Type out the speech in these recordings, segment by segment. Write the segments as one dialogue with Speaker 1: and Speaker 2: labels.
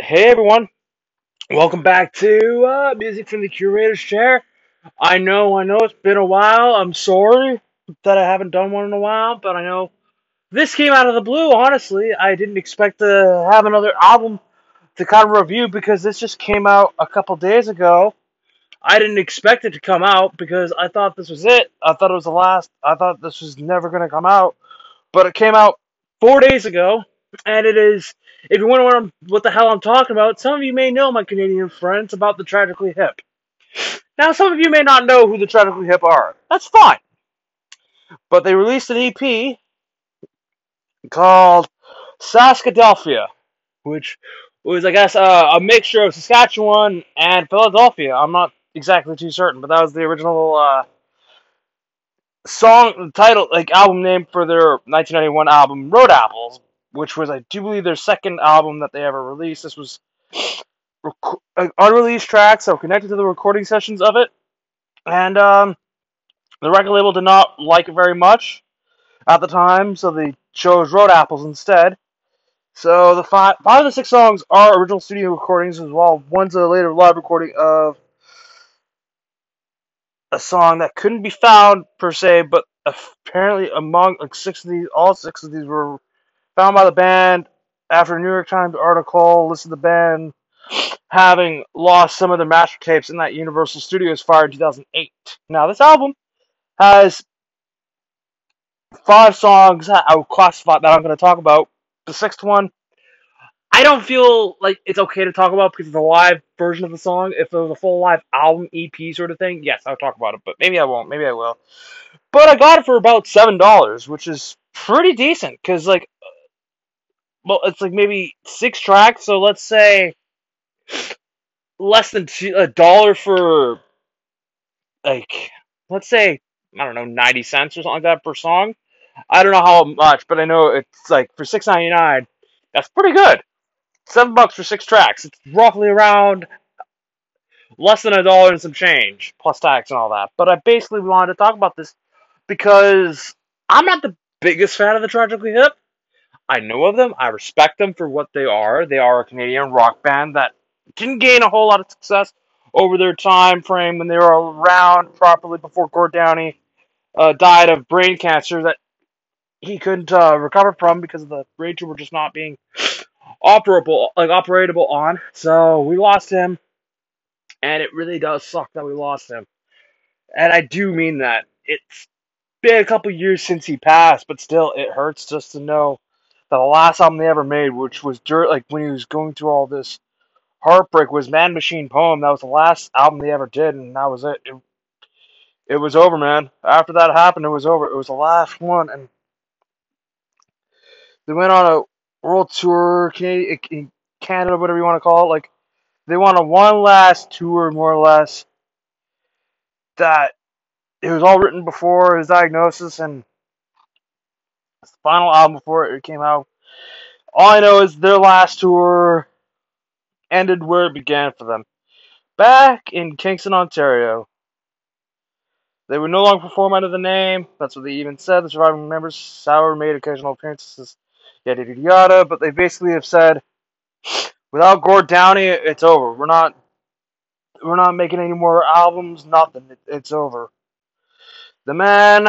Speaker 1: Hey everyone, welcome back to uh, Music from the Curator's Chair. I know, I know it's been a while. I'm sorry that I haven't done one in a while, but I know this came out of the blue. Honestly, I didn't expect to have another album to kind of review because this just came out a couple days ago. I didn't expect it to come out because I thought this was it. I thought it was the last. I thought this was never going to come out, but it came out four days ago, and it is. If you wonder what, I'm, what the hell I'm talking about, some of you may know my Canadian friends about the Tragically Hip. Now, some of you may not know who the Tragically Hip are. That's fine. But they released an EP called Saskadelphia, which was, I guess, uh, a mixture of Saskatchewan and Philadelphia. I'm not exactly too certain, but that was the original uh, song title, like album name for their 1991 album Road Apples, which was, I do believe, their second album that they ever released. This was rec- uh, unreleased tracks that were connected to the recording sessions of it, and um, the record label did not like it very much at the time, so they chose Road Apples instead. So the five, five of the six songs are original studio recordings as well. One's a later live recording of a song that couldn't be found per se, but apparently among like six of these, all six of these were found by the band after a New York Times article listed the band having lost some of their master tapes in that Universal Studios fire in 2008. Now this album has five songs I would classify that I'm going to talk about. The sixth one I don't feel like it's okay to talk about because it's a live version of the song. If it was a full live album EP sort of thing, yes, I'll talk about it. But maybe I won't. Maybe I will. But I got it for about seven dollars, which is pretty decent. Cause like, well, it's like maybe six tracks. So let's say less than a dollar for like, let's say I don't know, ninety cents or something like that per song. I don't know how much, but I know it's like for six ninety nine. That's pretty good. Seven bucks for six tracks. It's roughly around less than a dollar and some change, plus tax and all that. But I basically wanted to talk about this because I'm not the biggest fan of the Tragically Hip. I know of them. I respect them for what they are. They are a Canadian rock band that didn't gain a whole lot of success over their time frame when they were around properly before Gord Downie uh, died of brain cancer that he couldn't uh, recover from because the brain tumor just not being operable, like operatable on. So we lost him, and it really does suck that we lost him. And I do mean that. It's been a couple years since he passed, but still, it hurts just to know the last album they ever made, which was dirt, like when he was going through all this heartbreak, was Man Machine Poem. That was the last album they ever did, and that was it. It, it was over, man. After that happened, it was over. It was the last one, and they went on a world tour, in eh, eh, Canada, whatever you want to call it. Like they went on one last tour, more or less. That it was all written before his diagnosis, and it's the final album before it came out. All I know is their last tour ended where it began for them. Back in Kingston, Ontario. They would no longer perform under the name. That's what they even said. The surviving members, Sour, made occasional appearances, yada yada yada. But they basically have said, without Gord Downie, it's over. We're not, we're not making any more albums. Nothing. It, it's over. The man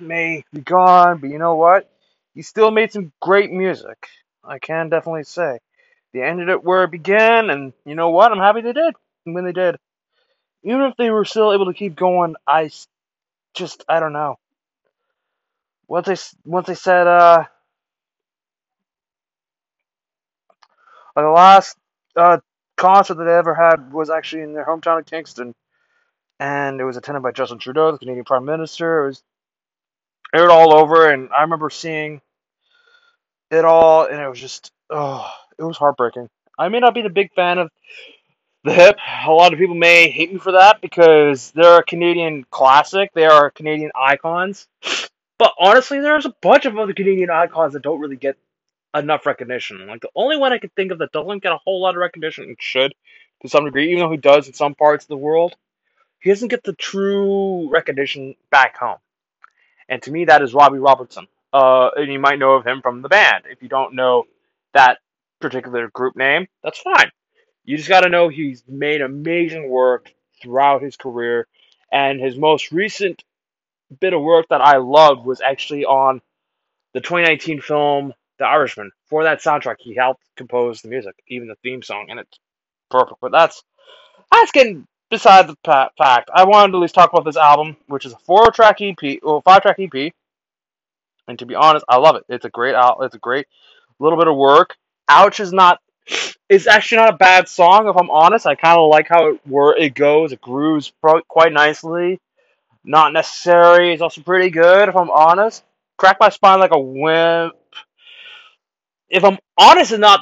Speaker 1: may be gone, but you know what? He still made some great music. I can definitely say. They ended it where it began, and you know what? I'm happy they did And when they did. Even if they were still able to keep going, I just I don't know. Once they once they said uh, the last uh concert that they ever had was actually in their hometown of Kingston, and it was attended by Justin Trudeau, the Canadian Prime Minister. It was aired all over, and I remember seeing it all, and it was just oh, it was heartbreaking. I may not be the big fan of the hip. A lot of people may hate me for that because they're a Canadian classic. They are Canadian icons. But honestly, there's a bunch of other Canadian icons that don't really get enough recognition. Like the only one I can think of that doesn't get a whole lot of recognition and should to some degree, even though he does in some parts of the world, he doesn't get the true recognition back home. And to me, that is Robbie Robertson. Uh, and you might know of him from the band. If you don't know that particular group name, that's fine. You just got to know he's made amazing work throughout his career, and his most recent bit of work that I loved was actually on the 2019 film The Irishman. For that soundtrack, he helped compose the music, even the theme song, and it's perfect. But that's that's getting beside the fact. I wanted to at least talk about this album, which is a four-track EP, well, five-track EP. And to be honest, I love it. It's a great out. It's a great little bit of work. Ouch is not. It's actually not a bad song. If I'm honest, I kind of like how it where it goes. It grooves quite nicely. Not necessary. It's also pretty good. If I'm honest, crack my spine like a whip. If I'm honest, is not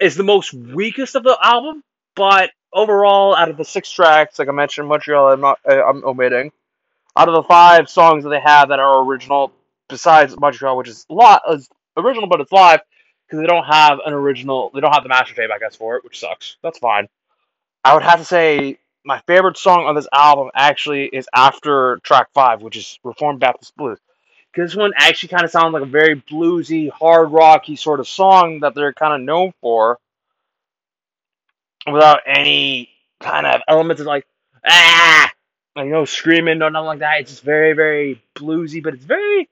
Speaker 1: is the most weakest of the album, but overall, out of the six tracks, like I mentioned, Montreal, I'm not, eh, I'm omitting. Out of the five songs that they have that are original, besides Montreal, which is a lot is original, but it's live because they don't have an original. They don't have the master tape, I guess, for it, which sucks. That's fine. I would have to say my favorite song on this album actually is after track five, which is Reformed Baptist Blues. Because this one actually kind of sounds like a very bluesy, hard rocky sort of song that they're kind of known for, without any kind of elements of like ah, like no screaming or nothing like that. It's just very, very bluesy, but it's very,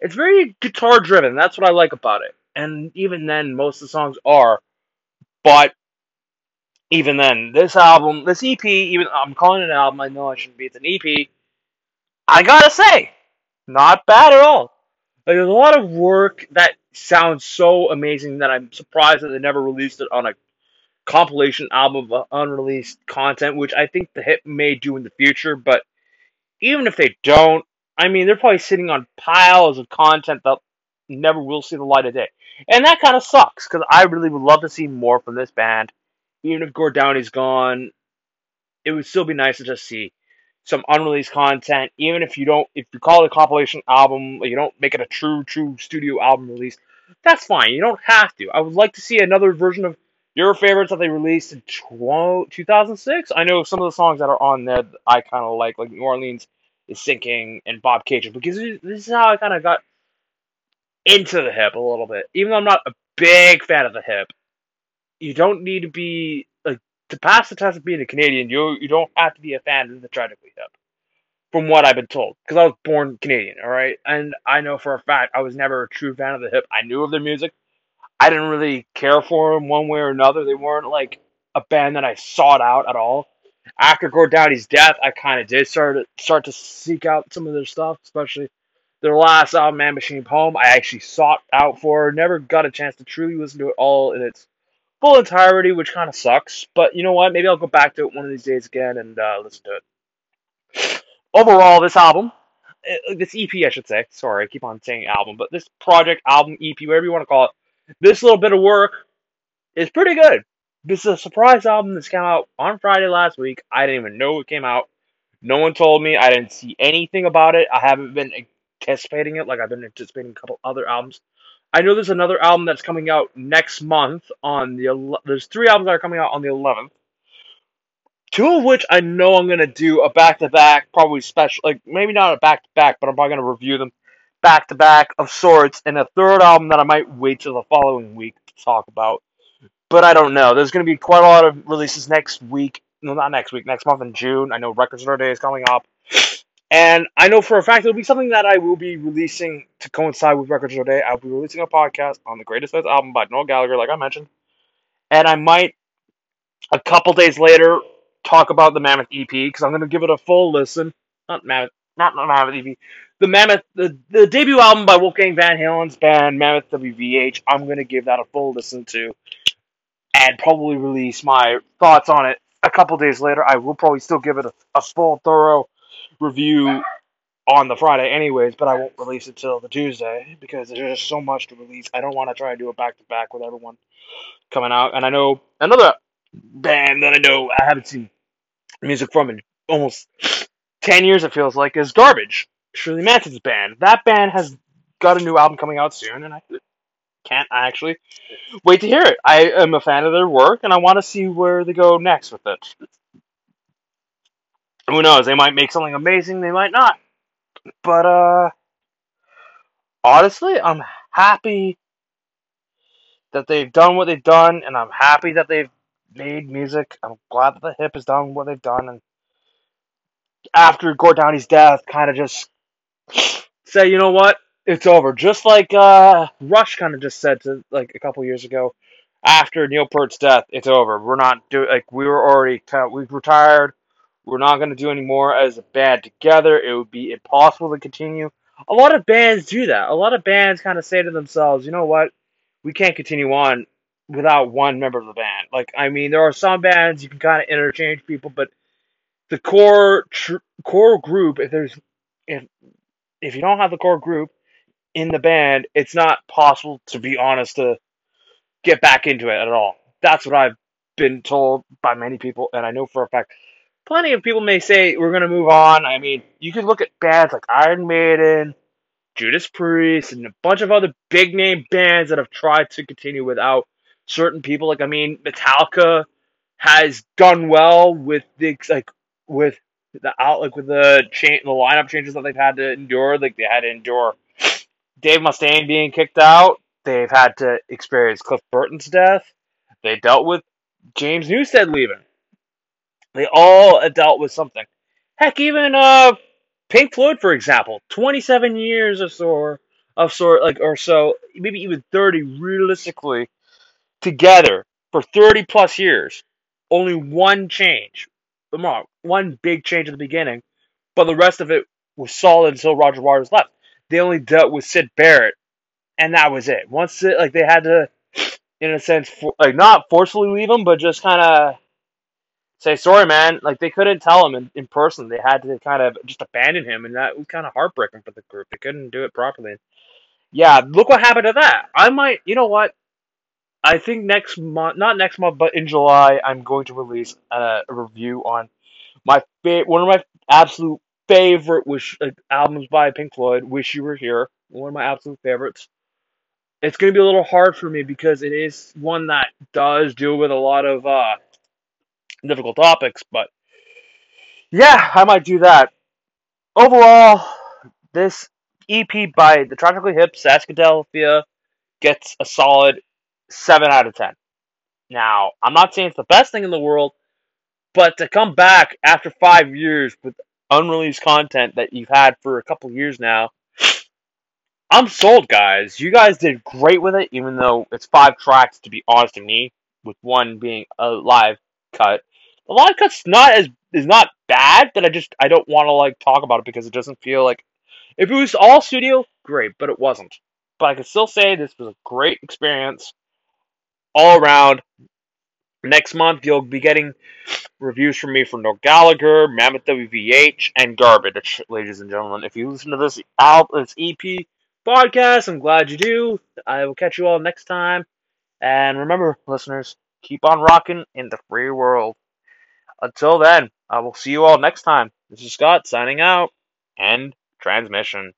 Speaker 1: it's very guitar driven. That's what I like about it. And even then, most of the songs are, but even then, this album, this EP, even I'm calling it an album. I know I shouldn't be. It's an EP. I gotta say, not bad at all. Like, there's a lot of work that sounds so amazing that I'm surprised that they never released it on a compilation album of unreleased content, which I think the hip may do in the future. But even if they don't, I mean, they're probably sitting on piles of content that never will see the light of day. And that kind of sucks because I really would love to see more from this band. Even if Gord Downie's gone, it would still be nice to just see some unreleased content. Even if you don't, if you call it a compilation album, you don't make it a true, true studio album release. That's fine. You don't have to. I would like to see another version of your favorites that they released in 2006. I know some of the songs that are on there I kind of like, like New Orleans is Sinking and Bobcaygeon, because this is how I kind of got into the hip a little bit. Even though I'm not a big fan of the hip, you don't need to be like to pass the test of being a Canadian. You you don't have to be a fan of the tragically hip, from what I've been told. Because I was born Canadian, all right, and I know for a fact I was never a true fan of the hip. I knew of their music. I didn't really care for them one way or another. They weren't like a band that I sought out at all. After Gord Downie's death, I kind of did start to, start to seek out some of their stuff, especially their last album, Man Machine Poem. I actually sought out for, never got a chance to truly listen to it all in its full entirety, which kind of sucks. But you know what? Maybe I'll go back to it one of these days again and uh, listen to it. Overall, this album, uh, this EP, I should say. Sorry, I keep on saying album, but this project, album, EP, whatever you want to call it, this little bit of work is pretty good. This is a surprise album that's came out on Friday last week. I didn't even know it came out. No one told me. I didn't see anything about it. I haven't been anticipating it like I've been anticipating a couple other albums. I know there's another album that's coming out next month on the. There's three albums that are coming out on the 11th. Two of which I know I'm gonna do a back to back, probably special, like maybe not a back to back, but I'm probably gonna review them back to back of sorts, and a third album that I might wait till the following week to talk about. But I don't know. There's going to be quite a lot of releases next week. No, not next week. Next month in June. I know Record Store Day is coming up. And I know for a fact it'll be something that I will be releasing to coincide with Record Store Day. I'll be releasing a podcast on the Greatest Hits album by Noel Gallagher, like I mentioned. And I might, a couple days later, talk about the Mammoth EP because I'm going to give it a full listen. Not Mammoth, not Mammoth EP the Mammoth, the, the debut album by Wolfgang Van Halen's band Mammoth WVH. I'm gonna give that a full listen to, and probably release my thoughts on it a couple days later. I will probably still give it a, a full, thorough review on the Friday, anyways, but I won't release it till the Tuesday because there's just so much to release. I don't want to try and do a back to back with everyone coming out. And I know another band that I know I haven't seen music from in almost 10 years, it feels like, is Garbage. Shirley Manson's band. That band has got a new album coming out soon, and I can't actually wait to hear it. I am a fan of their work, and I want to see where they go next with it. Who knows? They might make something amazing. They might not. But uh, honestly, I'm happy that they've done what they've done, and I'm happy that they've made music. I'm glad that the hip has done what they've done, and after Gord Downie's death, kind of just say, you know what, it's over. Just like uh, Rush kind of just said to like a couple years ago, after Neil Peart's death, it's over. We're not doing like we were already kind of, we've retired. We're not going to do any more as a band together. It would be impossible to continue. A lot of bands do that. A lot of bands kind of say to themselves, you know what, we can't continue on without one member of the band. Like, I mean, there are some bands you can kind of interchange people, but the core tr- core group, if there's if if you don't have the core group in the band, it's not possible to be honest to get back into it at all. That's what I've been told by many people, and I know for a fact plenty of people may say we're gonna move on. I mean, you can look at bands like Iron Maiden, Judas Priest, and a bunch of other big name bands that have tried to continue without certain people. Like I mean, Metallica has done well with the like with the out like with the change the lineup changes that they've had to endure. Like they had to endure Dave Mustaine being kicked out. They've had to experience Cliff Burton's death. They dealt with James Newsted leaving. They all dealt with something. Heck, even uh, Pink Floyd, for example, twenty-seven years or so, of sort like or so, maybe even thirty, realistically, together for thirty plus years. Only one change, one big change at the beginning, but the rest of it was solid until Roger Waters left. They only dealt with Syd Barrett, and that was it. Once it, like they had to, in a sense, for, like not forcefully leave him, but just kind of say sorry, man. Like they couldn't tell him in, in person. They had to kind of just abandon him, and that was kind of heartbreaking for the group. They couldn't do it properly. Yeah, look what happened to that. I might, you know what? I think next month, not next month, but in July, I'm going to release a, a review on my fa- one of my absolute favorite wish like, albums by Pink Floyd. Wish You Were Here, one of my absolute favorites. It's going to be a little hard for me because it is one that does deal with a lot of uh, difficult topics, but yeah, I might do that. Overall, this EP by the Tragically Hip Saskadelphia gets a solid 7 out of 10. Now, I'm not saying it's the best thing in the world, but to come back after five years with unreleased content that you've had for a couple years now, I'm sold, guys. You guys did great with it, even though it's five tracks, to be honest with me, with one being a live cut. The live cut's not as is not bad, but I just I don't want to like talk about it because it doesn't feel like if it was all studio, great, but it wasn't. But I can still say this was a great experience all around. Next month you'll be getting reviews from me for Noel Gallagher, Mammoth WVH, and Garbage, ladies and gentlemen. If you listen to this album, this EP podcast, I'm glad you do. I will catch you all next time. And remember, listeners, keep on rocking in the free world. Until then, I will see you all next time. This is Scott signing out. End transmission.